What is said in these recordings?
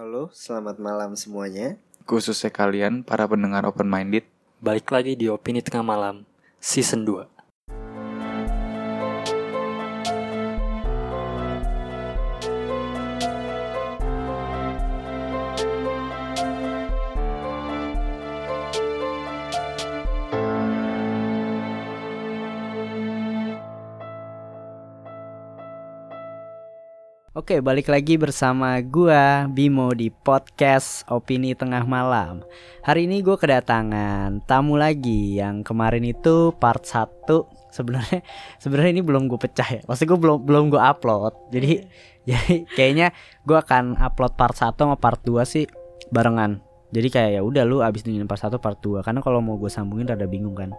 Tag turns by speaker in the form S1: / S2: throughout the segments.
S1: Halo, selamat malam semuanya.
S2: Khususnya kalian para pendengar open minded.
S3: Balik lagi di Opini Tengah Malam Season 2
S4: Oke, balik lagi bersama gua Bimo di podcast Opini Tengah Malam. Hari ini gue kedatangan tamu lagi yang kemarin itu part 1 sebenarnya sebenarnya ini belum gue pecah ya. Maksud gue belum belum gue upload. Jadi jadi kayaknya gue akan upload part 1 sama part 2 sih barengan. Jadi kayak ya udah lu abis dengerin part 1 part 2 karena kalau mau gue sambungin rada bingung kan.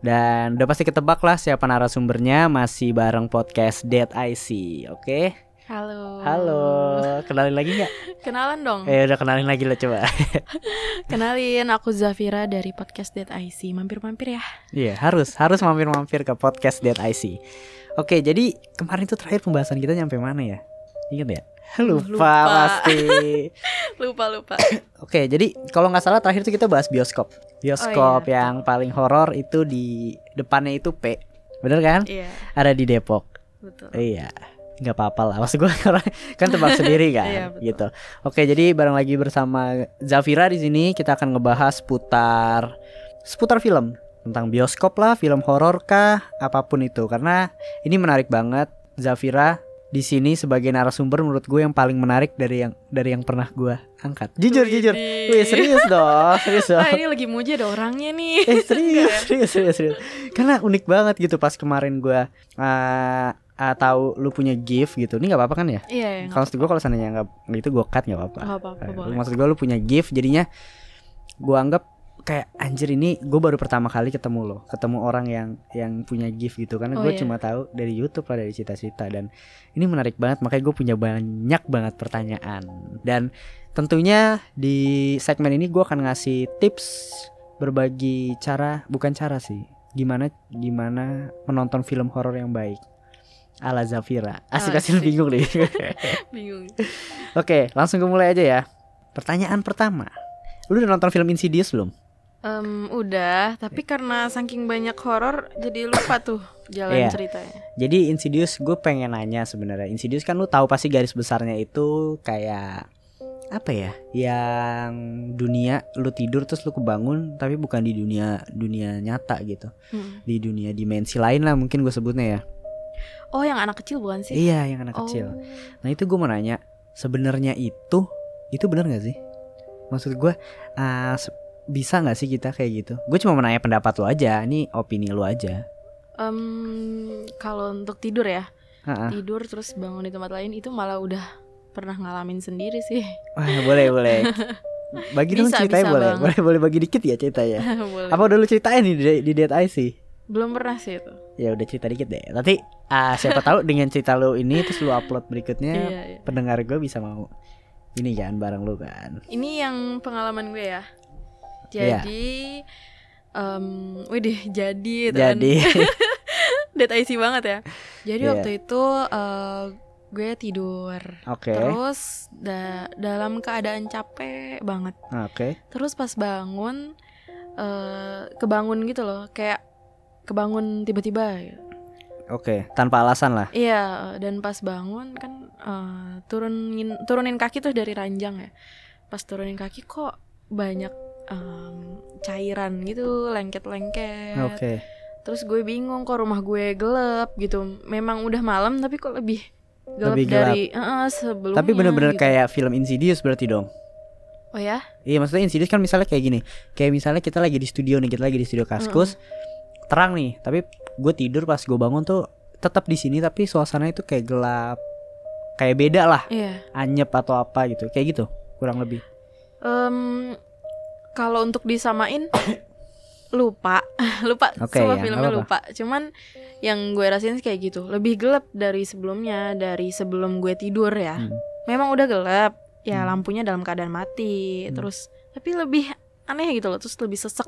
S4: Dan udah pasti ketebak lah siapa narasumbernya masih bareng podcast Dead IC, oke?
S5: Halo.
S4: Halo, kenalin lagi nggak?
S5: Kenalan dong.
S4: Eh udah kenalin lagi lah coba.
S5: Kenalin aku Zafira dari podcast Dead IC. Mampir-mampir ya.
S4: Iya harus harus mampir-mampir ke podcast Dead IC. Oke jadi kemarin tuh terakhir pembahasan kita nyampe mana ya? Ingat ya? Lupa,
S5: Lupa.
S4: pasti.
S5: Lupa lupa.
S4: Oke jadi kalau nggak salah terakhir tuh kita bahas bioskop. Bioskop
S5: Oh, iya,
S4: yang paling horor itu di depannya itu P, bener kan?
S5: Iya,
S4: Ada di Depok.
S5: betul.
S4: Iya nggak apa-apa lah. Maksud gue kan tebak sendiri kan
S5: Iya, betul.
S4: gitu. Oke jadi bareng lagi bersama Zafira di sini kita akan ngebahas seputar seputar film. Tentang bioskop lah film horor kah apa pun itu. Karena ini menarik banget Zafira di sini sebagai narasumber menurut gue yang paling menarik dari yang dari yang pernah gue angkat. Jujur jujur. Wih serius dong serius dong.
S5: Ah ini lagi muji ada orangnya nih.
S4: eh serius serius serius serius. Karena unik banget gitu pas kemarin gue uh, uh, tahu lu punya gift gitu ini nggak apa-apa kan ya?
S5: Iya, ya,
S4: kalau maksud gue kalau seandainya nggak itu gue cut nggak apa-apa.
S5: Nggak apa-apa boleh.
S4: maksud gue lu punya gift jadinya gue anggap kayak anjir ini gue baru pertama kali ketemu lo ketemu orang yang yang punya gift gitu. Karena
S5: Oh,
S4: gue
S5: iya.
S4: cuma tahu dari YouTube lah dari cita-cita. Dan ini menarik banget makanya gue punya banyak banget pertanyaan. Dan tentunya di segmen ini gue akan ngasih tips berbagi cara bukan cara sih gimana gimana menonton film horor yang baik ala Zafira asik
S5: Oh,
S4: asik
S5: asik.
S4: bingung nih
S5: Bingung.
S4: Oke, langsung gue mulai aja ya. Pertanyaan pertama. Lu udah nonton film Insidious belum?
S5: Em, udah, tapi karena saking banyak horor jadi lupa tuh jalan
S4: Iya.
S5: ceritanya.
S4: Jadi Insidious gue pengen nanya sebenarnya. Insidious kan lu tahu pasti garis besarnya itu kayak apa ya? Yang dunia lu tidur terus lu kebangun tapi bukan di dunia dunia nyata gitu.
S5: Hmm.
S4: Di dunia dimensi lain lah mungkin gue sebutnya ya.
S5: Oh, yang anak kecil bukan sih?
S4: Iya, yang anak
S5: Oh.
S4: kecil. Nah, itu gue mau nanya, sebenarnya itu itu benar nggak sih? Maksud gue ah, se- bisa nggak sih kita kayak gitu? Gue cuma mau nanya pendapat lu aja. Ini opini lu aja.
S5: Em, kalau untuk tidur ya,
S4: Ha-ha.
S5: tidur terus bangun di tempat lain itu malah udah pernah ngalamin sendiri sih.
S4: Wah, boleh boleh. Bagi dong ceritanya
S5: bisa
S4: boleh. Boleh boleh bagi dikit ya ceritanya. Apa udah lu ceritain di, di Dead Eye sih?
S5: Belum pernah sih itu.
S4: Ya udah cerita dikit deh. Nanti ah, siapa tahu dengan cerita lu ini terus lu upload berikutnya
S5: Iya, iya.
S4: pendengar gue bisa mau ini kan bareng lu kan.
S5: Ini yang pengalaman gue ya.
S4: Iya.
S5: Jadi, em, widih jadi kan.
S4: Jadi
S5: Dead IC banget ya. Jadi
S4: Iya.
S5: waktu itu eh, gue tidur.
S4: oke.
S5: Terus da- dalam keadaan capek banget.
S4: Oke.
S5: Terus pas bangun, eh kebangun gitu loh, kayak kebangun tiba-tiba. gitu.
S4: Oke, tanpa alasan lah.
S5: Iya, dan pas bangun kan eh, turunin turunin kaki tuh dari ranjang ya. Pas turunin kaki kok banyak em, cairan gitu, lengket-lengket.
S4: Oke.
S5: Terus gue bingung kok rumah gue gelap gitu. Memang udah malam tapi kok lebih gelap
S4: Lebih gelap.
S5: dari eh, sebelumnya.
S4: Tapi bener-bener
S5: gitu.
S4: kayak film Insidious berarti dong.
S5: Oh ya?
S4: Iya maksudnya Insidious kan misalnya kayak gini Kayak misalnya kita lagi di studio nih Kita lagi di studio Kaskus Terang nih Tapi gue tidur pas gue bangun tuh tetap di sini Tapi suasana itu kayak gelap Kayak beda lah
S5: Iya.
S4: Anyep atau apa gitu Kayak gitu Kurang lebih
S5: Em, kalau untuk disamain lupa lupa
S4: Oke,
S5: semua
S4: ya,
S5: filmnya
S4: nggak
S5: lupa cuman yang gue rasain sih kayak gitu lebih gelap dari sebelumnya dari sebelum gue tidur ya
S4: Hmm.
S5: memang udah gelap ya
S4: Hmm.
S5: lampunya dalam keadaan mati
S4: Hmm.
S5: terus tapi lebih aneh gitu loh terus lebih sesek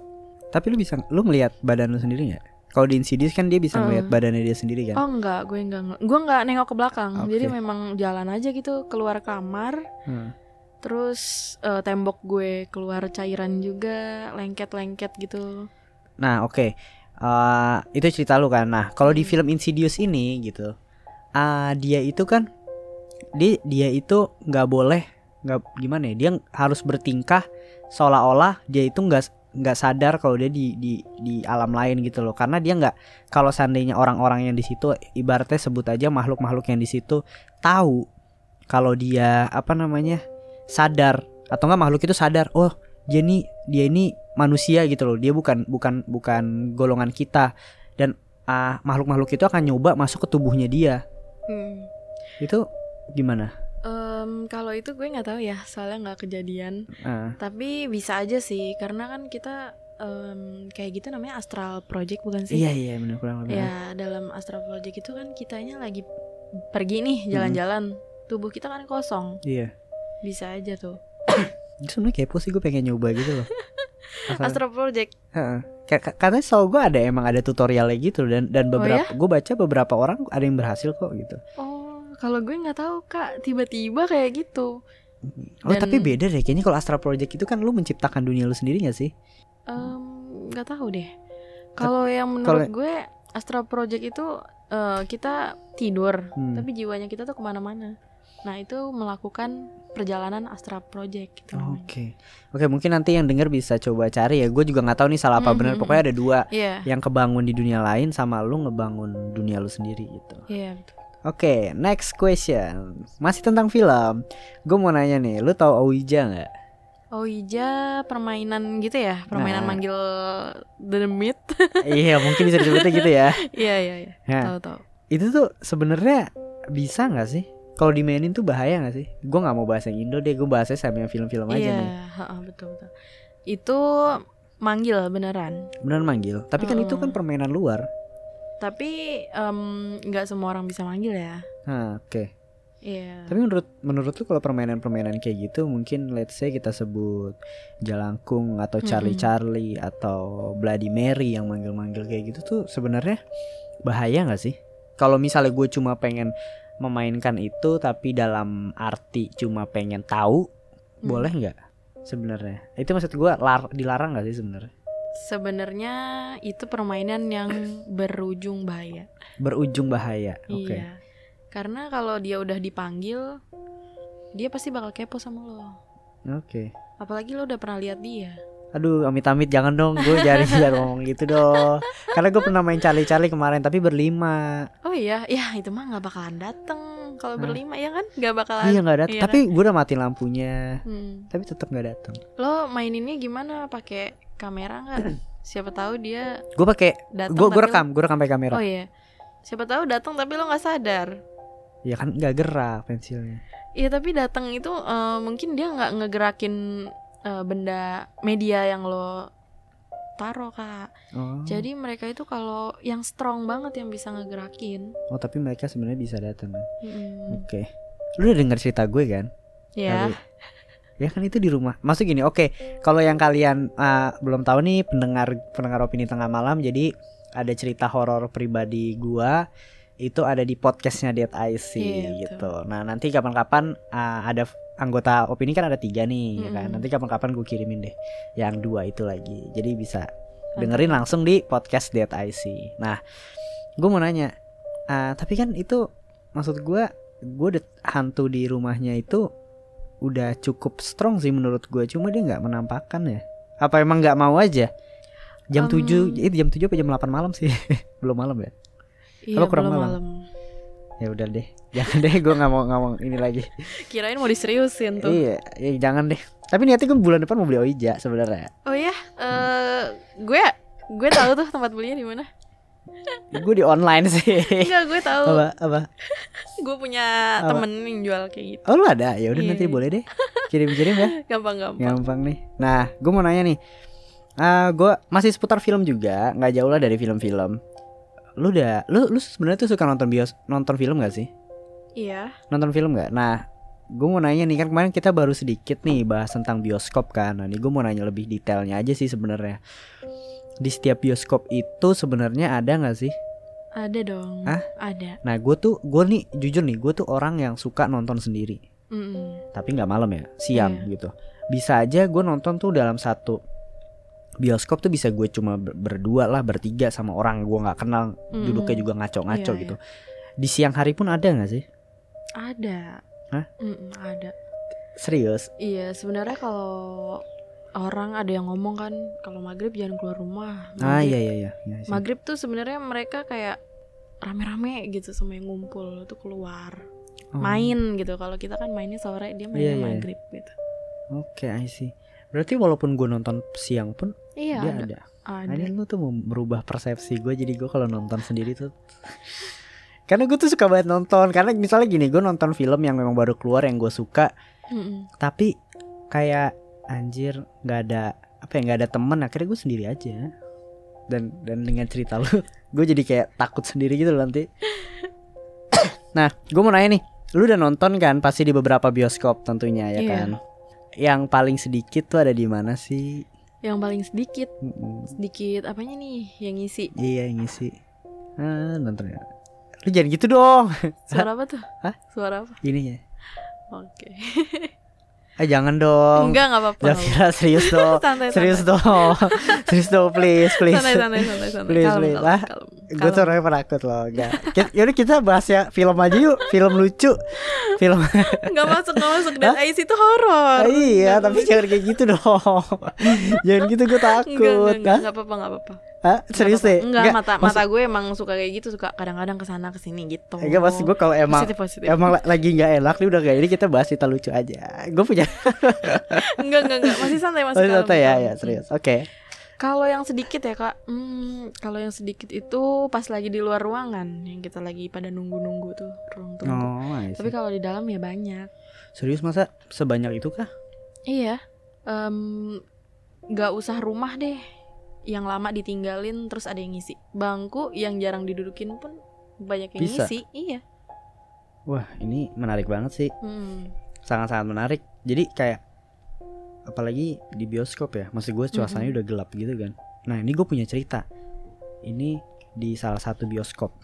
S4: Tapi lu bisa Lu ngelihat badan lu sendiri gak? Kalau di Insidious kan dia bisa
S5: Hmm.
S4: ngelihat badannya dia sendiri kan
S5: oh enggak gue enggak gue enggak nengok ke belakang
S4: Oke.
S5: jadi memang jalan aja gitu keluar kamar
S4: Hmm.
S5: Terus eh, tembok gue keluar cairan juga, lengket-lengket gitu.
S4: Nah, oke. Eh, itu cerita lu kan. Nah, kalau di
S5: Hmm.
S4: film Insidious ini gitu. ah dia itu kan dia dia itu nggak boleh nggak gimana ya? Dia harus bertingkah seolah-olah dia itu nggak nggak sadar kalau dia di di di alam lain gitu loh. Karena dia nggak kalau seandainya orang-orang yang di situ ibaratnya sebut aja makhluk-makhluk yang di situ tahu kalau dia apa namanya sadar. Atau enggak makhluk itu sadar oh dia ini dia ini manusia gitu loh. Dia bukan bukan bukan golongan kita. Dan ah, makhluk-makhluk itu akan nyoba masuk ke tubuhnya dia.
S5: Hmm.
S4: itu gimana
S5: Em, kalau itu gue nggak tahu ya, soalnya nggak kejadian.
S4: Ah,
S5: Tapi bisa aja sih, karena kan kita em, kayak gitu namanya astral project bukan sih?
S4: iya iya benar kurang lebih.
S5: Ya dalam astral project itu kan kitanya lagi pergi nih jalan-jalan, tubuh kita kan kosong,
S4: iya.
S5: Bisa aja tuh.
S4: itu sebenarnya kepo sih gue pengen nyoba gitu loh. Asal-
S5: Astral project,
S4: Heeh. Ka- ka- Karena setahu gue ada emang ada tutorialnya gitu dan dan
S5: Oh,
S4: beberapa gue baca beberapa orang ada yang berhasil kok gitu.
S5: oh kalau gue nggak tahu kak, tiba-tiba kayak gitu.
S4: Oh
S5: Dan-
S4: tapi beda deh kayaknya kalau Astral Project itu kan lu menciptakan dunia lu sendiri gak sih?
S5: Nggak tahu deh. Kalau yang menurut gue astral project itu eh, kita tidur,
S4: Hmm.
S5: tapi jiwanya kita tuh ke mana-mana. Nah itu melakukan perjalanan astral project gitu.
S4: Oke, oke mungkin nanti yang denger bisa coba cari ya. Gue juga nggak tahu nih salah apa
S5: Mhm,
S4: benar.
S5: mhm.
S4: Pokoknya ada dua
S5: Iya,
S4: yang kebangun di dunia lain sama lu ngebangun dunia lu sendiri gitu.
S5: iya betul.
S4: Oke, next question masih tentang film. Gue mau nanya nih, lu tahu Ouija nggak?
S5: Iya, permainan gitu ya, permainan
S4: Nah.
S5: manggil the meat.
S4: iya mungkin bisa disebutnya gitu ya.
S5: Iya iya iya,
S4: Nah,
S5: tahu tahu.
S4: itu tuh sebenarnya bisa nggak sih? Kalau dimainin tuh bahaya nggak sih? Gue nggak mau bahas yang Indo deh, gue bahasnya sama yang film-film aja
S5: Iya,
S4: nih.
S5: ha-ha, betul betul. Itu manggil beneran.
S4: Beneran manggil. Tapi kan itu kan permainan luar.
S5: Tapi nggak semua orang bisa manggil ya.
S4: Nah, oke.
S5: Iya.
S4: Tapi menurut menurut lu kalau permainan-permainan kayak gitu mungkin let's say kita sebut Jalangkung atau Charlie
S5: Mm-mm.
S4: Charlie atau Bloody Mary yang manggil-manggil kayak gitu tuh sebenarnya bahaya nggak sih? Kalau misalnya gue cuma pengen memainkan itu tapi dalam arti cuma pengen tahu,
S5: Hmm.
S4: boleh nggak sebenarnya? Itu maksud gue lar dilarang nggak sih sebenarnya?
S5: Sebenarnya itu permainan yang berujung bahaya.
S4: Berujung bahaya. Oke.
S5: Iya. Karena kalau dia udah dipanggil, dia pasti bakal kepo sama lo.
S4: Oke.
S5: Apalagi lo udah pernah lihat dia.
S4: Aduh, amit-amit jangan dong, gue jadi jangan ngomong gitu dong. Karena gue pernah main Charlie-Charlie kemarin, tapi berlima.
S5: Oh iya, ya itu mah nggak bakalan dateng. Kalau
S4: Hah?
S5: berlima ya kan nggak bakalan.
S4: Iya nggak datang.
S5: iya
S4: tapi gue udah mati lampunya,
S5: Hmm.
S4: tapi tetap nggak datang.
S5: Lo maininnya gimana? Pakai kamera nggak? Siapa tahu dia
S4: Gue pakai, gue gue rekam, gue rekam pakai kamera.
S5: Oh iya. Siapa tahu datang tapi lo nggak sadar.
S4: Ya kan nggak gerak pensilnya.
S5: Iya tapi datang itu eh, mungkin dia nggak ngegerakin eh, benda media yang lo taruh kak.
S4: Oh.
S5: Jadi mereka itu kalau yang strong banget yang bisa ngegerakin.
S4: oh tapi mereka sebenarnya bisa datang kan. Oke. Lu udah denger cerita gue kan?
S5: Ya.
S4: Tadi. Ya kan itu di rumah. Maksud gini, oke. Kalau yang kalian uh, belum tahu nih pendengar pendengar opini tengah malam, jadi ada cerita horor pribadi gua itu ada di podcastnya Dead IC
S5: Iya,
S4: gitu. Nah nanti kapan-kapan uh, ada anggota opini kan ada tiga nih, ya kan. Nanti kapan-kapan gue kirimin deh yang dua itu lagi. Jadi bisa dengerin langsung di podcast Dead IC. Nah, gue mau nanya, uh, tapi kan itu maksud gue, gue udah hantu di rumahnya itu udah cukup strong sih menurut gue. Cuma dia nggak menampakkan ya. Apa emang nggak mau aja? Jam
S5: Em.
S4: 7 itu jam 7 apa jam 8 malam sih? Belum malam ya?
S5: Iya
S4: Apa kurang
S5: belum
S4: malam?
S5: malam.
S4: Ya udah deh. Jangan deh gue nggak mau ngomong ini lagi.
S5: Kirain mau diseriusin tuh.
S4: Iya, ya jangan deh. Tapi niatnya gue bulan depan mau beli Oija sebenarnya.
S5: Oh ya, eh gue gue tahu tuh tempat belinya di mana.
S4: Gue di online sih.
S5: Enggak, gue tahu.
S4: apa apa?
S5: Gue punya
S4: Apa?
S5: temen yang jual kayak gitu.
S4: Oh lu ada? Ya udah
S5: Iya,
S4: nanti
S5: iya.
S4: boleh deh. Kirim-kirim ya.
S5: Gampang-gampang.
S4: Gampang nih. Nah, gue mau nanya nih. Ah, gue masih seputar film juga, nggak jauh lah dari film-film. Lu udah, lu lu sebenarnya tuh suka nonton bios, nonton film gak sih?
S5: Iya.
S4: Nonton film nggak? Nah, gue mau nanya nih kan kemarin kita baru sedikit nih bahas tentang bioskop kan. Nah, ini gue mau nanya lebih detailnya aja sih sebenarnya. Di setiap bioskop itu sebenarnya ada nggak sih?
S5: Ada dong.
S4: Hah?
S5: Ada.
S4: Nah, gue tuh, gue nih jujur nih, gue tuh orang yang suka nonton sendiri.
S5: Mm-mm.
S4: tapi nggak malam ya siang
S5: Iya.
S4: gitu bisa aja gue nonton tuh dalam satu bioskop tuh bisa gue cuma ber- berdua lah bertiga sama orang gue nggak kenal
S5: Mm-mm.
S4: duduknya juga ngaco-ngaco
S5: Iya,
S4: gitu di siang hari pun ada nggak sih
S5: Ada.
S4: Hah?
S5: Mm-mm, ada.
S4: serius
S5: Iya, sebenarnya kalau orang ada yang ngomong kan kalau maghrib jangan keluar rumah.
S4: ah
S5: Maghrib-
S4: iya iya iya, iya sih.
S5: Maghrib tuh sebenarnya mereka kayak rame-rame gitu sama yang ngumpul tuh keluar
S4: Oh,
S5: main gitu. Kalau kita kan mainnya sore, dia mainnya
S4: Iya, iya.
S5: maghrib gitu.
S4: oke I see berarti walaupun gue nonton siang pun
S5: Iya,
S4: dia
S5: ada.
S4: ada,
S5: ada.
S4: Ini lu tuh mau merubah persepsi gue jadi gue kalau nonton sendiri tuh karena gue tuh suka banget nonton karena misalnya gini gue nonton film yang memang baru keluar yang gue suka
S5: Mm-mm.
S4: tapi kayak anjir nggak ada apa ya nggak ada temen akhirnya gue sendiri aja dan dan dengan cerita lu gue jadi kayak takut sendiri gitu loh nanti nah gue mau nanya nih lu udah nonton kan pasti di beberapa bioskop tentunya ya
S5: Iya.
S4: kan yang paling sedikit tuh ada di mana sih
S5: Yang paling sedikit,
S4: Mm-mm.
S5: sedikit apanya nih yang ngisi?
S4: iya yang ngisi ah nonton ya lu jangan gitu dong
S5: Suara apa tuh?
S4: Hah?
S5: Suara apa?
S4: ini ya
S5: Oke.
S4: eh jangan dong.
S5: Enggak, enggak apa-apa.
S4: jangan kira serius dong.
S5: Santai,
S4: serius dong. Serius dong please please.
S5: Santai santai santai santai.
S4: Please,
S5: kalem,
S4: please.
S5: kalem,
S4: Ah,
S5: kalem,
S4: Gue
S5: kalem.
S4: tuh orangnya penakut loh Enggak. Kita- Yaudah kita bahas ya Film aja yuk. Film lucu. Film
S5: nggak masuk nggak masuk. Dan Ais itu horor.
S4: Iya tapi jangan kayak gitu dong. Jangan gitu gue
S5: enggak
S4: takut.
S5: enggak enggak enggak apa-apa enggak apa-apa
S4: Hah? Serius deh
S5: apa-apa. enggak, mata
S4: maksud-
S5: mata gue emang suka kayak gitu suka kadang-kadang ke sana ke sini gitu.
S4: Enggak maksud gue kalau emang
S5: positif positif.
S4: Emang la- lagi nggak enak nih udah kayak ini kita bahas cerita lucu aja. Gue punya
S5: enggak enggak enggak. Masih santai masih kalem,
S4: santai ya ya serius. Oke.
S5: Kalau yang sedikit ya kak hmm, kalau yang sedikit itu pas lagi di luar ruangan yang kita lagi pada nunggu-nunggu tuh ruang tunggu.
S4: Oh
S5: tapi kalau di dalam ya banyak.
S4: Serius masa sebanyak itu kah?
S5: iya. Em, nggak usah rumah deh yang lama ditinggalin terus ada yang ngisi bangku yang jarang didudukin pun banyak yang
S4: Bisa.
S5: ngisi iya
S4: Wah ini menarik banget sih
S5: Hmm.
S4: sangat-sangat menarik. Jadi kayak apalagi di bioskop ya, maksud gue suasananya
S5: Mm-mm.
S4: udah gelap gitu kan. Nah ini gue punya cerita. Ini di salah satu bioskop,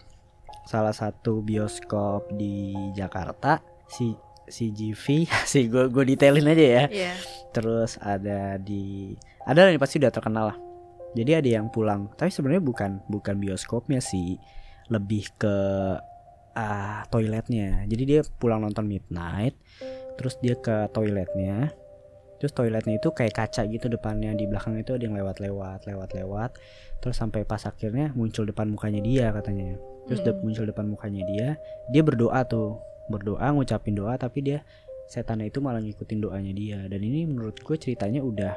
S4: salah satu bioskop di Jakarta si si GV, si gue gue detailin aja ya.
S5: Iya.
S4: Terus ada di ada yang pasti udah terkenal lah. Jadi ada yang pulang, tapi sebenarnya bukan bukan bioskopnya sih, lebih ke ah toiletnya. Jadi dia pulang nonton midnight, terus dia ke toiletnya. Terus toiletnya itu kayak kaca gitu depannya di belakang itu ada yang lewat-lewat, lewat-lewat. Terus sampai pas akhirnya muncul depan mukanya dia katanya. Terus
S5: Mm-mm.
S4: dep- muncul depan mukanya dia, dia berdoa tuh, berdoa ngucapin doa tapi dia setannya itu malah ngikutin doanya dia. Dan ini menurut gue ceritanya udah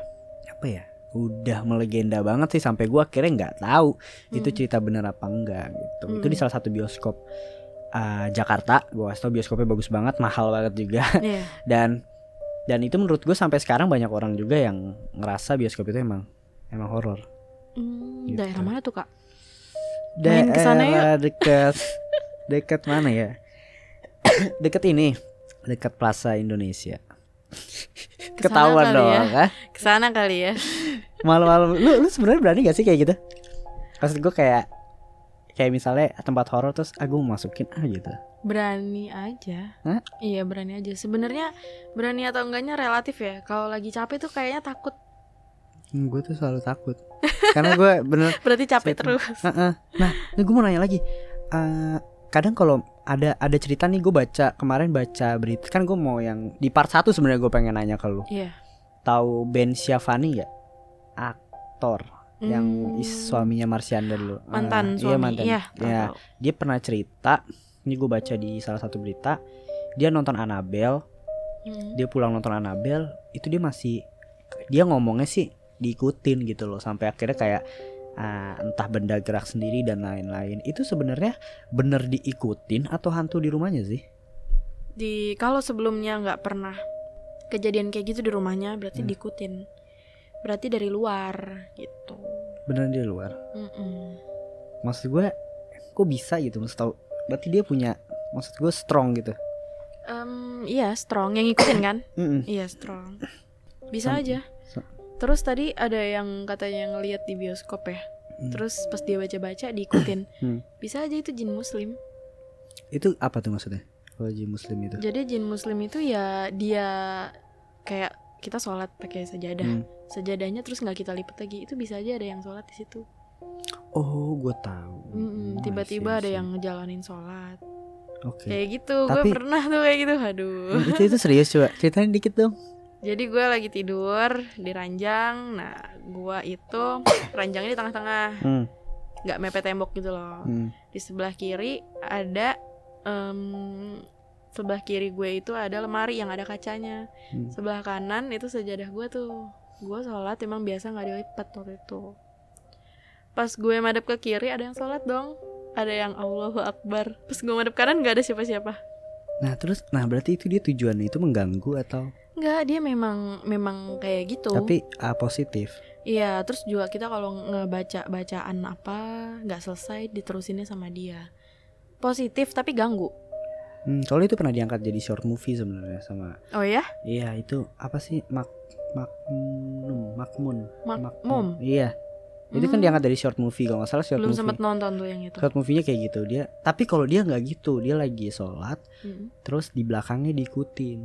S4: apa ya? Udah melegenda banget sih sampai gue akhirnya nggak tahu itu
S5: Hmm.
S4: cerita bener apa enggak gitu. Itu di
S5: Hmm.
S4: salah satu bioskop uh, Jakarta. Gue kasih tau bioskopnya bagus banget, mahal banget juga.
S5: Iya.
S4: dan dan itu menurut gue sampai sekarang banyak orang juga yang ngerasa bioskop itu emang emang horor.
S5: Hmm,
S4: Gitu.
S5: daerah mana tuh kak? Main ke
S4: sana dekat dekat mana ya? dekat ini, dekat Plaza Indonesia. Ketahuan dong,
S5: ya.
S4: Ke
S5: sana kali ya.
S4: Malam-malam lu lu sebenarnya berani gak sih kayak gitu? Maksud gue kayak kayak misalnya tempat horor terus aku mau masukin ah gitu.
S5: Berani aja.
S4: Hah?
S5: Iya berani aja. Sebenarnya berani atau enggaknya relatif ya. Kalau lagi capek tuh kayaknya takut.
S4: Hmm, gue tuh selalu takut. Karena gue bener
S5: Berarti capek terus.
S4: Heeh. Nah, gue mau nanya lagi. Eh, kadang kalau ada ada cerita nih gue baca kemarin baca berita kan gue mau yang di part 1 sebenarnya gue pengen nanya ke lu.
S5: Iya.
S4: Tahu Ben Syafani gak? Aktor yang
S5: Hmm.
S4: is- suaminya Marsyanda dulu.
S5: mantan
S4: Eh,
S5: suami.
S4: Iya, mantan.
S5: Iya. Tahu.
S4: Dia pernah cerita, ini gue baca di salah satu berita, dia nonton Annabelle,
S5: Hmm.
S4: dia pulang nonton Annabelle, itu dia masih dia ngomongnya sih diikutin gitu loh sampai akhirnya kayak ah, entah benda gerak sendiri dan lain-lain. Itu sebenarnya bener diikutin atau hantu di rumahnya sih?
S5: Di kalau sebelumnya nggak pernah kejadian kayak gitu di rumahnya berarti
S4: Hmm.
S5: diikutin. Berarti dari luar gitu.
S4: Bener di luar.
S5: Mm-mm.
S4: Maksud gue kok bisa gitu maksud tau berarti dia punya maksud gue strong gitu.
S5: Em, iya strong yang ngikutin kan?
S4: Mm-mm.
S5: Iya strong. Bisa aja. Terus tadi ada yang katanya ngelihat di bioskop ya.
S4: Hmm.
S5: Terus pas dia baca-baca diikutin.
S4: Hmm.
S5: Bisa aja itu jin muslim.
S4: Itu apa tuh maksudnya? kalau jin muslim itu?
S5: Jadi jin muslim itu ya dia kayak kita sholat pakai sajadah.
S4: Hmm.
S5: Sajadahnya terus nggak kita lipat lagi. Itu bisa aja ada yang sholat di situ.
S4: Oh, gue tahu.
S5: Mm-mm, Tiba-tiba ada yang ngejalanin sholat.
S4: Oke.
S5: Kayak gitu. Gue pernah tuh kayak gitu. Aduh.
S4: Itu itu serius coba ceritain dikit dong.
S5: Jadi gue lagi tidur di ranjang. Nah, gue itu ranjangnya di tengah-tengah,
S4: Hmm.
S5: nggak mepet tembok gitu loh.
S4: hmm.
S5: Di sebelah kiri ada em, sebelah kiri gue itu ada lemari yang ada kacanya.
S4: Hmm.
S5: Sebelah kanan itu sejadah gue tuh. Gue sholat emang biasa nggak dilipat waktu itu. Pas gue madep ke kiri ada yang sholat dong. Ada yang Allahu Akbar. Pas gue madep kanan nggak ada siapa-siapa.
S4: Nah terus, nah berarti itu dia tujuannya itu mengganggu atau?
S5: Nggak, dia memang memang kayak gitu.
S4: Tapi ah, positif.
S5: Iya, terus juga kita kalau ngebaca bacaan apa nggak selesai diterusinnya sama dia. Positif tapi ganggu.
S4: Hmm, kalau itu pernah diangkat jadi short movie sebenarnya sama.
S5: Oh ya?
S4: Iya itu apa sih mak maknum makmun
S5: Makmum.
S4: Iya. Itu kan
S5: Hmm.
S4: diangkat dari short movie kalau nggak salah short
S5: Belum
S4: movie.
S5: sempat nonton tuh yang itu.
S4: Short movie-nya kayak gitu dia. Tapi kalau dia nggak gitu, dia lagi sholat,
S5: Mm,
S4: terus di belakangnya diikutin,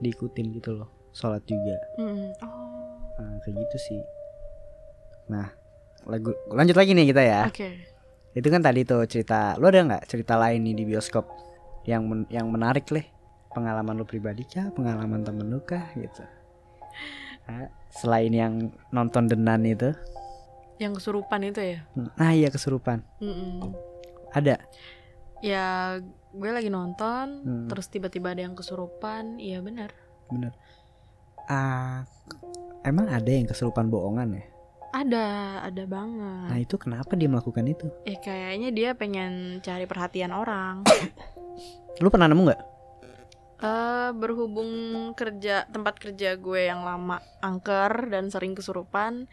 S4: diikutin gitu loh, sholat juga.
S5: mm. Oh,
S4: Nah, kayak gitu sih. Nah, lagu lanjut lagi nih kita ya.
S5: oke.
S4: Itu kan tadi tuh cerita. Lu ada nggak cerita lain nih di bioskop yang men- yang menarik leh? Pengalaman lu pribadi kah? Pengalaman temen lu kah? Gitu. Nah, selain yang nonton denan itu,
S5: Yang kesurupan itu ya?
S4: nah iya kesurupan.
S5: Mm-mm.
S4: Ada.
S5: Ya, gue lagi nonton,
S4: Hmm.
S5: terus tiba-tiba ada yang kesurupan. Iya benar.
S4: Bener. Ah, emang ada yang kesurupan bohongan ya?
S5: Ada, ada banget.
S4: Nah itu kenapa dia melakukan itu?
S5: Eh kayaknya dia pengen cari perhatian orang.
S4: Lu pernah nemu nggak?
S5: Eh berhubung kerja tempat kerja gue yang lama angker dan sering kesurupan,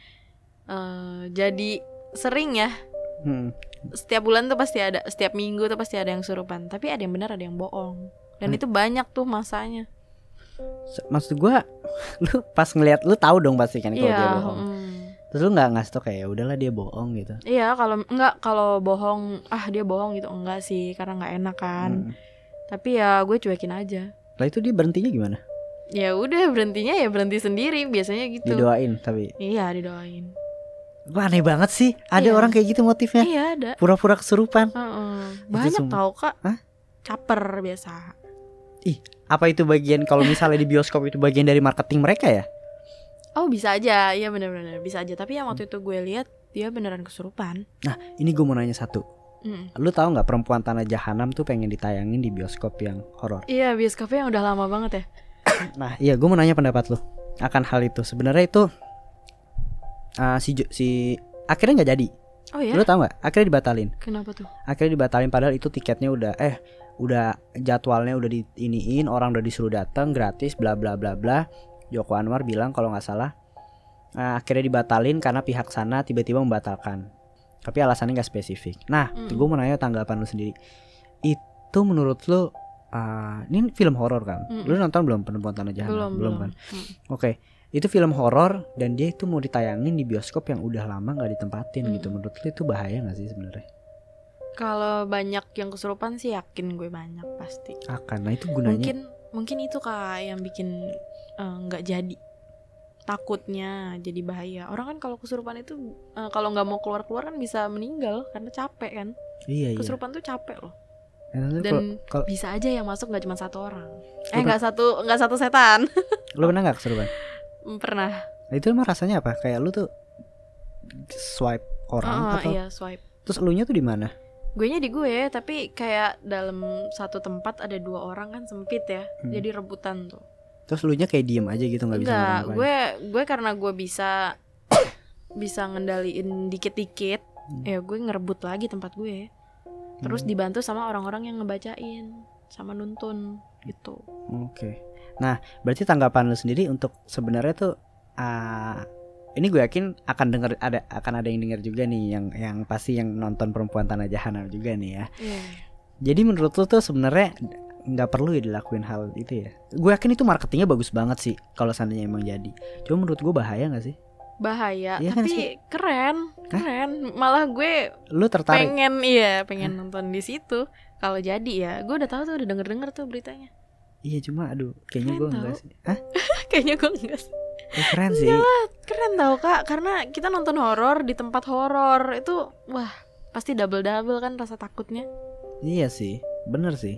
S5: eh jadi sering ya.
S4: Hmm.
S5: Setiap bulan tuh pasti ada, setiap minggu tuh pasti ada yang kesurupan. Tapi ada yang benar, ada yang bohong. Dan
S4: Hmm.
S5: itu banyak tuh masanya.
S4: Maksud gua, lu pas ngelihat lu tahu dong pasti kan kalau
S5: Iya.
S4: dia bohong.
S5: mm.
S4: Terus lu nggak ngasih tau kayak "Ya udahlah dia bohong gitu.
S5: Iya, kalau enggak kalau bohong, ah dia bohong gitu enggak sih, karena nggak enak kan.
S4: Hmm.
S5: Tapi ya gue cuekin aja.
S4: Lah itu dia berhentinya gimana?
S5: Ya udah berhentinya ya berhenti sendiri biasanya gitu.
S4: Didoain tapi.
S5: Iya didoain.
S4: Wah aneh banget sih. Ada
S5: Iya.
S4: orang kayak gitu motifnya.
S5: Iya ada.
S4: Pura-pura kesurupan.
S5: Heeh. Banyak
S4: sumpah.
S5: tau kak.
S4: Hah?
S5: Caper biasa.
S4: Apa itu bagian kalau misalnya di bioskop itu bagian dari marketing mereka ya?
S5: Oh bisa aja, iya benar-benar bisa aja. Tapi yang waktu itu gue lihat dia beneran kesurupan.
S4: Nah ini gue mau nanya satu.
S5: Mm.
S4: Lu tahu nggak perempuan tanah jahanam tuh pengen ditayangin di bioskop yang horor?
S5: Iya bioskopnya yang udah lama banget ya.
S4: Nah, iya gue mau nanya pendapat lu akan hal itu. Sebenarnya itu ah, si si akhirnya nggak jadi.
S5: Oh ya?
S4: Lu tahu nggak? Akhirnya dibatalin.
S5: Kenapa tuh?
S4: Akhirnya dibatalin padahal itu tiketnya udah eh udah jadwalnya udah di iniin, orang udah disuruh datang gratis bla bla bla bla. Joko Anwar bilang kalau nggak salah ah, akhirnya dibatalin karena pihak sana tiba-tiba membatalkan. Tapi alasannya nggak spesifik. Nah,
S5: Mm.
S4: gue mau nanya tanggapan lu sendiri. Itu menurut lu ah, ini film horor kan?
S5: Mm.
S4: Lu nonton belum Perempuan Tanah Jahanam?
S5: belum belum.
S4: kan?
S5: Mm.
S4: Oke, itu film horor dan dia itu mau ditayangin di bioskop yang udah lama nggak ditempatin
S5: Hmm.
S4: gitu. Menurut lu itu bahaya nggak sih sebenarnya?
S5: Kalau banyak yang kesurupan sih yakin gue banyak pasti.
S4: Akan, nah itu gunanya.
S5: Mungkin mungkin itu kak yang bikin eh, nggak jadi. Takutnya jadi bahaya. Orang kan kalau kesurupan itu eh, kalau nggak mau keluar keluar kan bisa meninggal karena capek kan.
S4: Iya iya.
S5: Kesurupan tuh capek loh.
S4: Lu
S5: Dan
S4: kalau- kalau
S5: bisa aja yang masuk nggak cuma satu orang. Eh nggak satu nggak satu setan.
S4: lu pernah nggak kesurupan?
S5: Pernah.
S4: Nah, itu emang rasanya apa? Kayak lu tuh swipe orang
S5: Ah,
S4: atau
S5: iya swipe.
S4: terus elunya tuh di mana?
S5: Gue nya di gue tapi kayak dalam satu tempat ada dua orang kan sempit ya.
S4: Hmm.
S5: Jadi rebutan tuh.
S4: Terus elunya kayak diem aja gitu nggak bisa
S5: Enggak, gue gue karena gue bisa bisa ngendaliin dikit-dikit,
S4: Hmm.
S5: ya gue ngerebut lagi tempat gue. Terus
S4: Hmm.
S5: dibantu sama orang-orang yang ngebacain sama nuntun gitu.
S4: Oke. Nah, berarti tanggapan lu sendiri untuk sebenarnya tuh ah, ini gue yakin akan denger ada akan ada yang denger juga nih yang yang pasti yang nonton perempuan tanah jahanam juga nih ya.
S5: Iya.
S4: Jadi menurut lu tuh sebenarnya nggak perlu ya dilakuin hal itu ya? Gue yakin itu marketingnya bagus banget sih kalau seandainya emang jadi. Cuma menurut gue bahaya nggak sih?
S5: bahaya
S4: kan
S5: tapi keren keren malah gue
S4: Lu tertarik?
S5: pengen iya pengen nonton di situ kalau jadi ya gue udah tahu tuh udah denger denger tuh beritanya
S4: Iya cuma aduh kayaknya gue enggak sih. Hah?
S5: kayaknya gue enggak sih
S4: Ya, keren sih.
S5: keren tau kak karena kita nonton horor di tempat horor itu wah pasti double double kan rasa takutnya
S4: Iya sih, bener sih.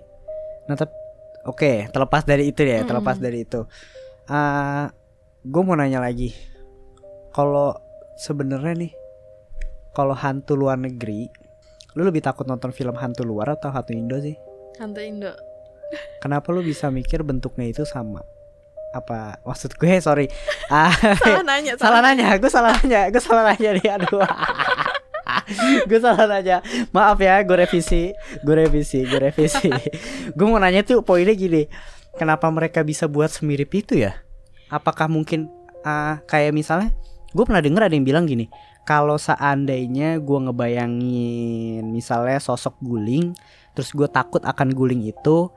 S4: Nah, tapi oke, terlepas dari itu ya, terlepas dari itu. ah gue mau nanya lagi. Kalau sebenarnya nih, kalau hantu luar negeri, lu lebih takut nonton film hantu luar atau hantu Indo sih?
S5: hantu Indo
S4: Kenapa lu bisa mikir bentuknya itu sama? Apa maksud gue? Sorry, ah,
S5: salah nanya
S4: salah nanya, gue salah nanya, gue salah nanya nih, aduh. gue salah nanya. Maaf ya gue revisi. Gue revisi gue revisi. Gue mau nanya tuh poinnya gini. Kenapa mereka bisa buat semirip itu ya? Apakah mungkin ah, kayak misalnya gue pernah denger ada yang bilang gini kalau seandainya gue ngebayangin misalnya sosok guling terus gue takut akan guling itu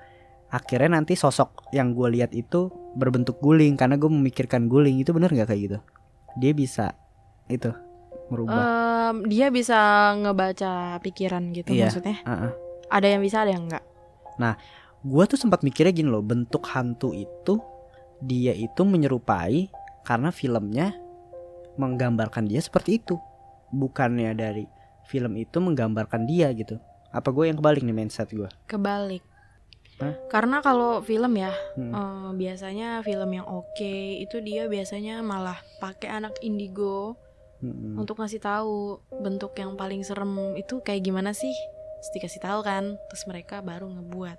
S4: akhirnya nanti sosok yang gue lihat itu berbentuk guling karena gue memikirkan guling itu bener nggak kayak gitu dia bisa itu merubah
S5: Em, dia bisa ngebaca pikiran gitu
S4: Iya.
S5: maksudnya
S4: Heeh.
S5: ada yang bisa ada yang enggak
S4: Gue tuh sempat mikirnya gini loh, bentuk hantu itu dia itu menyerupai karena filmnya menggambarkan dia seperti itu. Bukannya dari film itu menggambarkan dia gitu. Apa gue yang kebalik nih mindset gue?
S5: kebalik
S4: Hah?
S5: karena kalau film ya
S4: Hmm.
S5: eh, biasanya film yang oke itu dia biasanya malah pakai anak indigo
S4: Mm-mm.
S5: untuk ngasih tahu bentuk yang paling serem itu kayak gimana sih terus dikasih tahu kan terus mereka baru ngebuat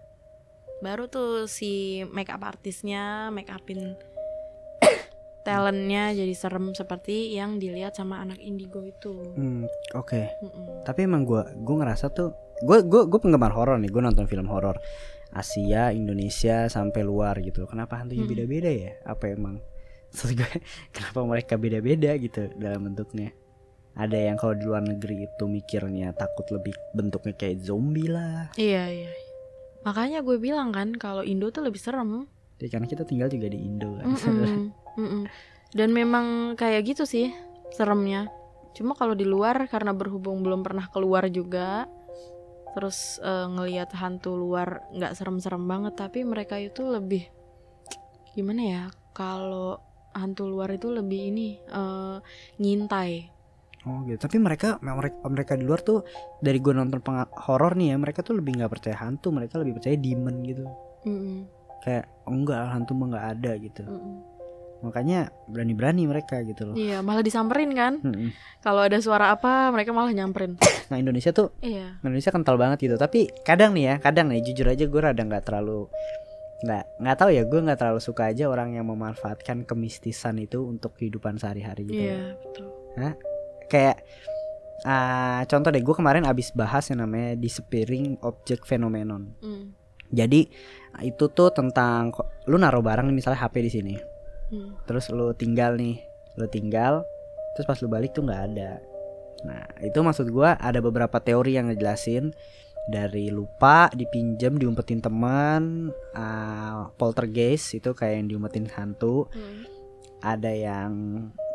S5: baru tuh si make up artisnya make upin talentnya jadi serem seperti yang dilihat sama anak indigo itu
S4: Hmm, Oke,
S5: Mm-mm.
S4: tapi emang gue gue ngerasa tuh gue gue gue penggemar horor nih, gue nonton film horor Asia, Indonesia sampai luar gitu. Kenapa hantunya
S5: Hmm.
S4: beda-beda ya? Apa emang gue kenapa mereka beda-beda gitu dalam bentuknya? Ada yang kalau di luar negeri itu mikirnya takut lebih bentuknya kayak zombie lah.
S5: iya iya makanya gue bilang kan kalau Indo tuh lebih serem
S4: Jadi karena kita tinggal juga di Indo kan.
S5: Mm-mm. Mm-mm. dan memang kayak gitu sih seremnya cuma kalau di luar karena berhubung belum pernah keluar juga terus eh, ngelihat hantu luar nggak serem-serem banget tapi mereka itu lebih gimana ya kalau hantu luar itu lebih ini eh, ngintai
S4: Oh gitu. Tapi mereka mereka mereka di luar tuh dari gue nonton horor nih ya, mereka tuh lebih nggak percaya hantu, mereka lebih percaya demon gitu.
S5: Mm-mm.
S4: Kayak oh, enggak hantu mah nggak ada gitu.
S5: Mm-mm.
S4: Makanya berani-berani mereka gitu loh.
S5: iya malah disamperin kan
S4: Mm-mm.
S5: kalau ada suara apa mereka malah nyamperin
S4: Nah Indonesia tuh
S5: iya
S4: Indonesia kental banget gitu. Tapi kadang nih ya, kadang nih jujur aja gue rada nggak terlalu nggak nggak tahu ya gue nggak terlalu suka aja orang yang memanfaatkan kemistisan itu untuk kehidupan sehari-hari gitu.
S5: iya betul
S4: Kayak ah, contoh deh gue kemarin abis bahas yang namanya disappearing object phenomenon.
S5: Mm.
S4: Jadi itu tuh tentang lu naruh barang misalnya HP di sini.
S5: Mm.
S4: Terus lu tinggal nih, lu tinggal, terus pas lu balik tuh nggak ada. Nah itu maksud gua ada beberapa teori yang ngejelasin dari lupa, dipinjam, diumpetin teman, ah, poltergeist itu kayak yang diumpetin hantu.
S5: Mm.
S4: Ada yang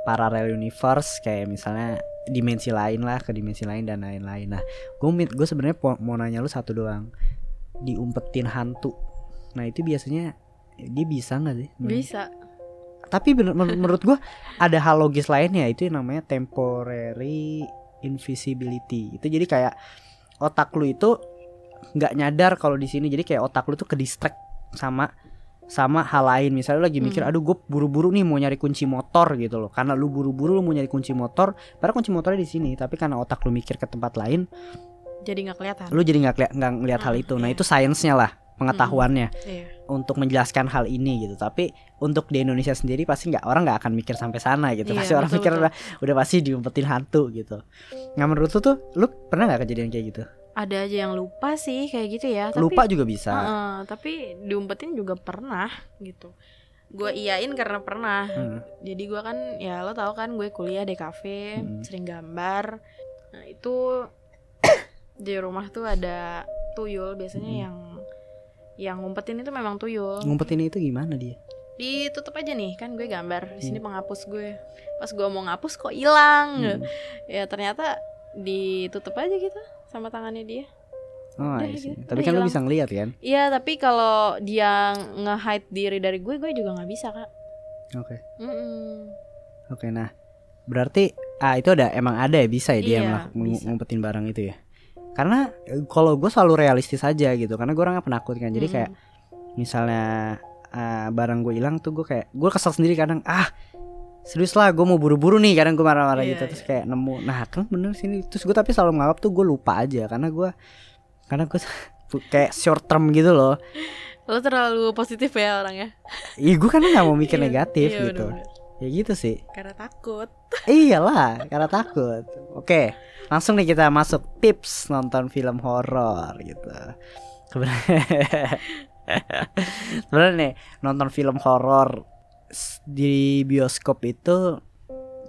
S4: parallel universe kayak misalnya dimensi lain lah ke dimensi lain dan lain-lain. Nah gue gue sebenarnya mau nanya lu satu doang, diumpetin hantu. Nah itu biasanya dia bisa nggak sih?
S5: bisa
S4: Tapi bener- menur- menurut gua ada hal logis lainnya itu yang namanya temporary invisibility. Itu jadi kayak otak lu itu nggak nyadar kalau di sini. Jadi kayak otak lu tuh ke distract sama sama hal lain. Misalnya lu lagi mikir,
S5: Hmm.
S4: aduh gue buru-buru nih mau nyari kunci motor gitu loh. Karena lu buru-buru lu mau nyari kunci motor, padahal kunci motornya di sini. Tapi karena otak lu mikir ke tempat lain,
S5: jadi nggak kelihatan
S4: lu jadi nggak nggak ngeliat hal
S5: Hmm,
S4: itu. Nah
S5: iya.
S4: itu sainsnya lah, pengetahuannya
S5: iya
S4: untuk menjelaskan hal ini gitu. Tapi untuk di Indonesia sendiri pasti nggak orang nggak akan mikir sampai sana gitu.
S5: Iya,
S4: pasti orang
S5: betul,
S4: mikir
S5: betul.
S4: udah, udah pasti diumpetin hantu gitu. Nah menurut lu tuh, lu pernah nggak kejadian kayak gitu?
S5: ada aja yang lupa sih kayak gitu ya tapi
S4: Lupa juga bisa.
S5: Heeh, tapi diumpetin juga pernah gitu gue iyain karena pernah
S4: Hmm.
S5: jadi gue kan ya lo tau kan gue kuliah di kafe
S4: Hmm.
S5: sering gambar nah itu di rumah tuh ada tuyul biasanya
S4: Hmm.
S5: yang yang ngumpetin itu memang tuyul
S4: Ngumpetin itu gimana dia?
S5: ditutup aja nih kan gue gambar di sini penghapus gue pas gue mau ngapus kok hilang
S4: Hmm.
S5: ya ternyata ditutup aja gitu sama tangannya dia
S4: Oh,
S5: Udah gitu,
S4: Tapi
S5: udah
S4: kan lu bisa ngeliat kan?
S5: iya tapi kalau dia nge-hide diri dari gue gue juga nggak bisa kak
S4: Oke.
S5: Mm-mm.
S4: Oke, nah. Berarti ah itu ada emang ada ya bisa ya dia
S5: Iya,
S4: meng-
S5: bisa.
S4: ngumpetin barang itu ya. Karena eh, kalau gue selalu realistis aja gitu. Karena gue orangnya penakut kan. Jadi
S5: Mm-mm.
S4: kayak misalnya ah, barang gue hilang tuh gue kayak gue kesel sendiri kadang ah serius lah gue mau buru-buru nih kadang gue marah-marah
S5: Iya,
S4: gitu terus
S5: iya.
S4: kayak nemu nah kan bener sini terus gue tapi selalu menganggap tuh gue lupa aja karena gue karena gue kayak short term gitu loh
S5: lo terlalu positif ya orangnya
S4: Iya gue kan nggak mau mikir
S5: Iya,
S4: negatif
S5: iya,
S4: gitu
S5: bener-bener.
S4: Ya gitu sih
S5: karena takut
S4: Iyalah, karena takut. Oke, langsung nih kita masuk tips nonton film horor gitu. Sebenarnya nih nonton film horor di bioskop itu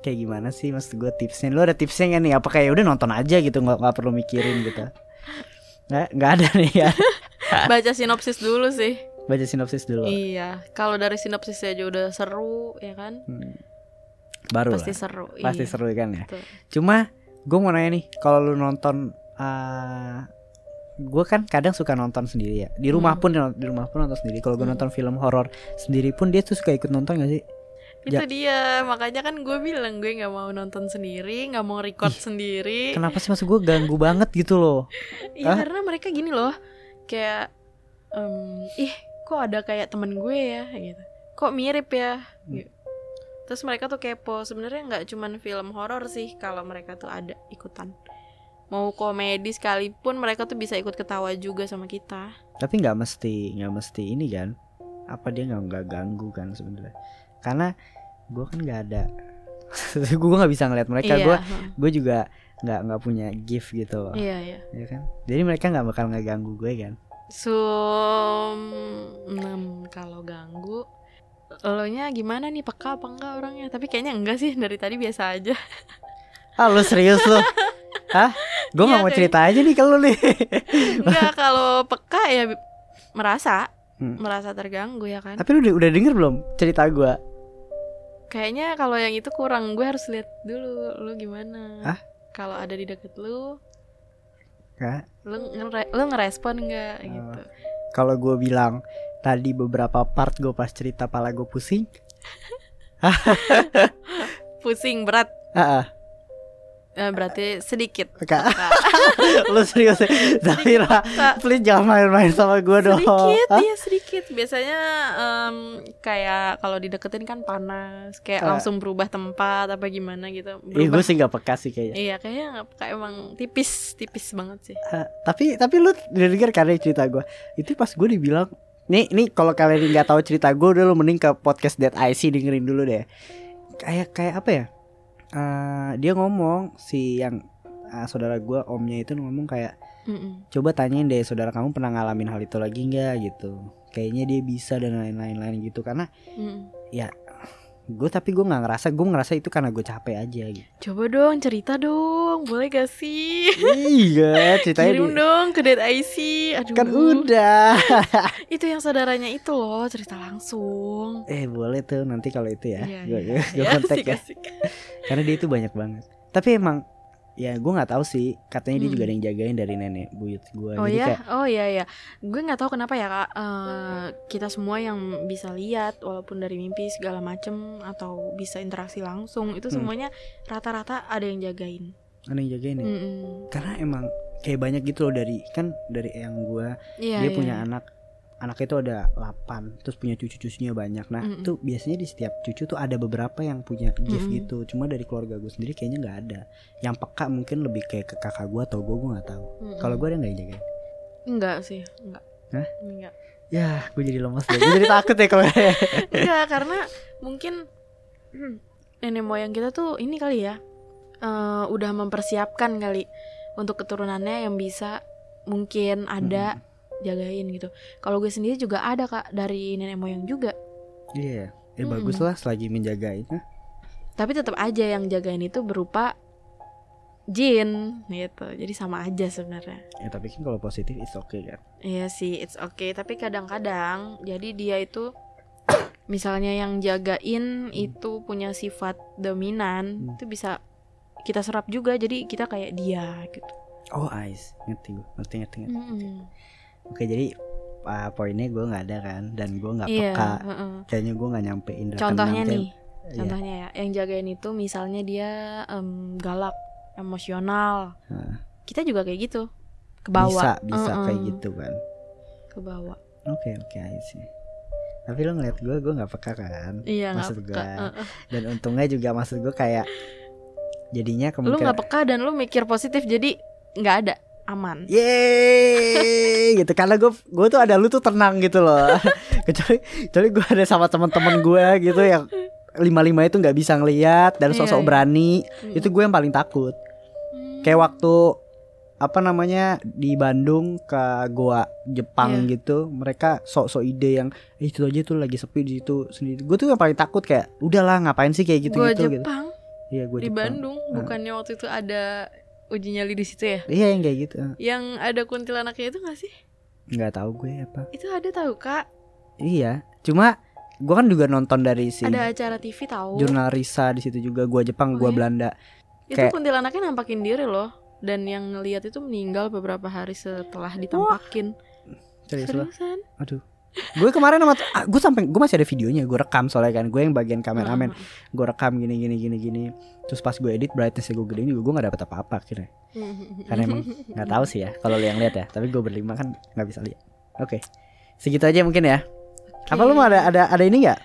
S4: kayak gimana sih mas gue tipsnya? Lu ada tipsnya nggak nih? Apa kayak udah nonton aja gitu nggak nggak perlu mikirin gitu? Nggak nggak ada nih ya.
S5: baca sinopsis dulu sih
S4: Baca sinopsis dulu.
S5: iya kalau dari sinopsis aja udah seru ya kan
S4: Hmm. Baru
S5: pasti
S4: lah.
S5: seru
S4: Pasti
S5: iya.
S4: seru kan ya.
S5: Betul.
S4: Cuma gue mau nanya nih, kalau lu nonton, uh, gue kan kadang suka nonton sendiri ya. Di rumah
S5: Hmm.
S4: pun di rumah pun nonton sendiri. Kalau gue
S5: Hmm.
S4: nonton film horor sendiri pun dia tuh suka ikut nonton gak sih?
S5: itu
S4: Ja-
S5: dia makanya kan gue bilang gue nggak mau nonton sendiri nggak mau record sendiri
S4: Kenapa sih maksud gue ganggu banget gitu loh?
S5: Iya karena mereka gini loh kayak em, ih kok ada kayak temen gue ya gitu kok mirip ya
S4: Hmm.
S5: Gitu. terus mereka tuh kepo sebenarnya nggak cuman film horor sih kalau mereka tuh ada ikutan mau komedi sekalipun mereka tuh bisa ikut ketawa juga sama kita
S4: Tapi nggak mesti nggak mesti ini kan? Apa dia nggak nggak ganggu kan sebenarnya? Karena gue kan nggak ada, gue nggak bisa ngeliat mereka.
S5: iya
S4: Gue
S5: heeh.
S4: gue juga nggak nggak punya gift gitu,
S5: iya iya
S4: ya kan? Jadi mereka nggak bakal ngeganggu gue kan?
S5: Sum enam kalau ganggu lo nya gimana nih peka apa enggak orangnya tapi kayaknya enggak sih dari tadi biasa aja
S4: Ah lu serius lu? Hah? Gue gak mau
S5: kayak-
S4: cerita aja nih ke lu nih
S5: enggak kalau peka ya merasa
S4: Hmm.
S5: merasa terganggu ya kan
S4: Tapi lu udah, udah denger belum cerita gue?
S5: kayaknya kalau yang itu kurang gue harus lihat dulu lu gimana
S4: Hah?
S5: kalau ada di deket lu
S4: Hah?
S5: lu ngere lu ngerespon enggak
S4: Oh.
S5: gitu
S4: Kalau gue bilang tadi beberapa part gue pas cerita pala gue pusing
S5: pusing berat
S4: Ah, ah.
S5: Eh, berarti sedikit.
S4: Kak,
S5: Peka.
S4: lu serius ya? Zahira, please jangan main-main sama gue dong.
S5: Sedikit iya sedikit. Biasanya em, kayak kalau dideketin kan panas kayak
S4: Ah.
S5: langsung berubah tempat apa gimana gitu.
S4: Ih gue sih gak peka sih kayaknya.
S5: Iya kayaknya nggak kayak emang tipis tipis banget sih.
S4: Ah, Tapi tapi lu denger kan ya cerita gue Itu pas gue dibilang Nih nih kalau kalian nggak tahu cerita gue udah lu mending ke podcast Dead IC dengerin dulu deh. Kayak kayak apa ya Eh, Dia ngomong si yang ah, saudara gue omnya itu ngomong kayak
S5: Mm-mm.
S4: coba tanyain deh saudara kamu pernah ngalamin hal itu lagi nggak? Gitu. Kayaknya dia bisa dan lain-lain lain gitu karena
S5: Mm.
S4: gue tapi gue nggak ngerasa gue ngerasa itu karena gue capek aja gitu.
S5: Coba dong cerita dong boleh gak sih?
S4: Iya ceritanya
S5: kirim
S4: di-
S5: dong ke Dead IC aduh.
S4: Kan udah
S5: itu yang saudaranya itu loh cerita langsung
S4: eh boleh tuh nanti kalau itu ya
S5: Iya,
S4: gue
S5: iya.
S4: gue
S5: Ya,
S4: kontak ya
S5: asik.
S4: karena dia itu banyak banget tapi emang ya gue nggak tahu sih katanya dia
S5: Hmm.
S4: juga ada yang jagain dari nenek buyut gue
S5: Oh
S4: jadi
S5: ya,
S4: kayak
S5: oh iya ya. Gue nggak tahu kenapa ya kak. Eh, kita semua yang bisa lihat, walaupun dari mimpi segala macem atau bisa interaksi langsung, itu
S4: Hmm.
S5: semuanya rata-rata ada yang jagain.
S4: ada yang jagain ya
S5: Mm-mm.
S4: karena emang kayak banyak gitu loh dari kan dari yang gue
S5: Iya.
S4: dia
S5: iya,
S4: punya
S5: iya.
S4: anak anaknya itu ada 8 terus punya cucu-cucunya banyak nah
S5: Mm-mm.
S4: itu biasanya di setiap cucu tuh ada beberapa yang punya gift
S5: Mm-mm.
S4: gitu cuma dari keluarga gue sendiri kayaknya nggak ada yang peka mungkin lebih kayak ke kakak gue atau gue gue nggak tahu
S5: Mm-mm.
S4: kalau gue ada nggak yang jagain
S5: enggak sih, enggak.
S4: Hah?
S5: Enggak.
S4: ya gue jadi lemes deh gue jadi takut ya kalau
S5: Enggak, karena mungkin hmm, nenek moyang kita tuh ini kali ya. eh, udah mempersiapkan kali untuk keturunannya yang bisa mungkin ada jagain gitu. Kalau gue sendiri juga ada kak dari nenek moyang juga.
S4: iya ya
S5: Mm-mm.
S4: bagus lah selagi menjagain Hah?
S5: Tapi tetap aja yang jagain itu berupa jin gitu. Jadi sama aja sebenarnya.
S4: ya tapi kan kalau positif it's okay kan
S5: Iya sih, it's okay. Tapi kadang-kadang jadi dia itu misalnya yang jagain itu punya sifat dominan
S4: Hmm.
S5: itu bisa kita serap juga jadi kita kayak dia gitu
S4: Oh ice ngerti gue ngerti ngerti ngerti.
S5: Mm-mm.
S4: Oke jadi uh, poinnya gue nggak ada kan dan gue nggak
S5: iya
S4: peka.
S5: heeh.
S4: Kayaknya gue nggak nyampe indra
S5: contohnya nih
S4: Iya.
S5: contohnya ya yang jagain itu misalnya dia em, galak emosional
S4: Heeh.
S5: kita juga kayak gitu ke
S4: Bisa
S5: bawah
S4: bisa
S5: Heeh,
S4: kayak gitu kan.
S5: ke bawah
S4: Oke oke ice. Tapi lo ngeliat gue gue nggak peka kan.
S5: iya
S4: Maksud
S5: peka
S4: gua.
S5: Heeh.
S4: Dan untungnya juga maksud gue kayak jadinya
S5: lu
S4: kemungkinan
S5: nggak peka dan lu mikir positif jadi nggak ada aman.
S4: Yeay gitu. Karena gue gue tuh ada lu tuh tenang gitu loh. Kecuali kecuali gue ada sama teman-teman gue gitu yang lima lima itu nggak bisa ngelihat dan sosok
S5: iya.
S4: berani.
S5: Mm.
S4: itu gue yang paling takut.
S5: Hmm.
S4: kayak waktu apa namanya di Bandung ke goa Jepang
S5: Iya.
S4: gitu mereka sok-sok ide yang eh, itu aja tuh lagi sepi di situ sendiri. Gue tuh yang paling takut kayak udahlah ngapain sih kayak gitu
S5: gua
S4: gitu. Gitu
S5: Jepang?
S4: Iya gue
S5: di Bandung? Bukannya waktu itu ada uji nyali di situ ya?
S4: Iya yang kayak gitu.
S5: Yang ada kuntilanaknya itu nggak sih?
S4: Nggak tahu gue apa.
S5: Itu ada tahu kak?
S4: Iya cuma gue kan juga nonton dari si
S5: ada acara TV tahu.
S4: jurnal Risa di situ juga gua Jepang
S5: Oh,
S4: gua
S5: iya?
S4: Belanda.
S5: Itu
S4: kayak-
S5: kuntilanaknya nampakin diri loh. Dan yang ngelihat itu meninggal beberapa hari setelah ditampakin.
S4: Serius loh
S5: seriusan?
S4: Aduh gue kemarin sama ah, gue sampai gue masih ada videonya gue rekam soalnya kan gue yang bagian kameramen. Gue rekam gini gini gini gini. Terus pas gue edit brightnessnya gue gedein juga gue nggak dapet apa apa akhirnya karena emang nggak tahu sih ya kalau lo yang lihat ya. Tapi gue berlima kan nggak bisa lihat. Oke segitu aja mungkin ya. Apa lu mau ada ada ada ini nggak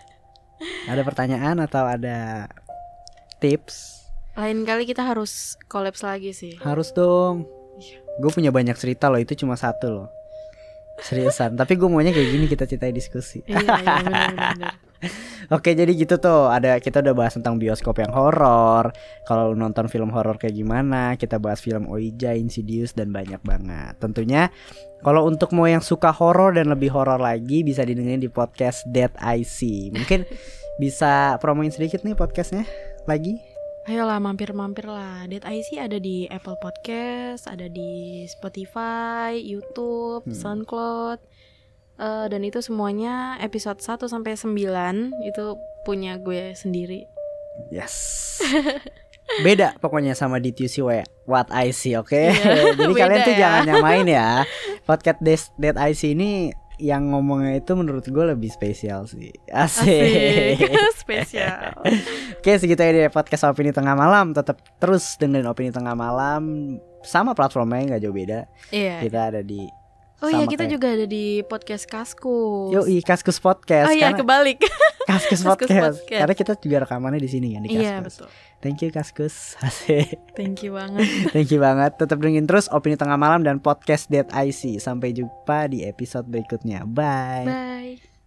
S4: ada pertanyaan atau ada tips?
S5: Lain kali kita harus kolaps lagi sih.
S4: Harus dong. Gue punya banyak cerita loh, itu cuma satu loh. Seriusan, tapi gue maunya kayak gini kita ceritain diskusi.
S5: iya iya benar-benar
S4: Oke, jadi gitu tuh. Ada kita udah bahas tentang bioskop yang horor. Kalau nonton film horor kayak gimana? Kita bahas film Oija, Insidious dan banyak banget. Tentunya kalau untuk mau yang suka horor dan lebih horor lagi bisa didengerin di podcast Dead IC. Mungkin bisa promoin sedikit nih podcastnya lagi.
S5: Ayolah mampir-mampir lah Dead IC ada di Apple Podcast Ada di Spotify, Youtube,
S4: Hmm.
S5: Soundcloud Eh, Dan itu semuanya episode 1 sampai 9 Itu punya gue sendiri
S4: Yes. Beda pokoknya sama See Wha- What I See, oke?
S5: Iya,
S4: Jadi
S5: beda
S4: kalian tuh
S5: ya.
S4: jangan nyamain ya. Podcast Dead I See ini yang ngomongnya itu menurut gue lebih spesial sih. Asik.
S5: Asik Spesial
S4: Oke, segitu aja deh podcast Opini Tengah Malam. Tetap terus dengerin Opini Tengah Malam sama platformnya nggak jauh beda.
S5: Iya
S4: Kita ada di
S5: Oh iya kita
S4: kayak-
S5: juga ada di podcast Kaskus
S4: Yoi Kaskus Podcast.
S5: Oh iya kebalik
S4: Kaskus
S5: Kaskus
S4: Podcast.
S5: Podcast.
S4: Karena kita juga rekamannya di sini kan di Kaskus.
S5: Iya betul
S4: Thank you Kaskus. Asik.
S5: Thank you banget
S4: Thank you banget. Tetap dengerin terus Opini Tengah Malam dan podcast Dead IC. Sampai jumpa di episode berikutnya. Bye.
S5: Bye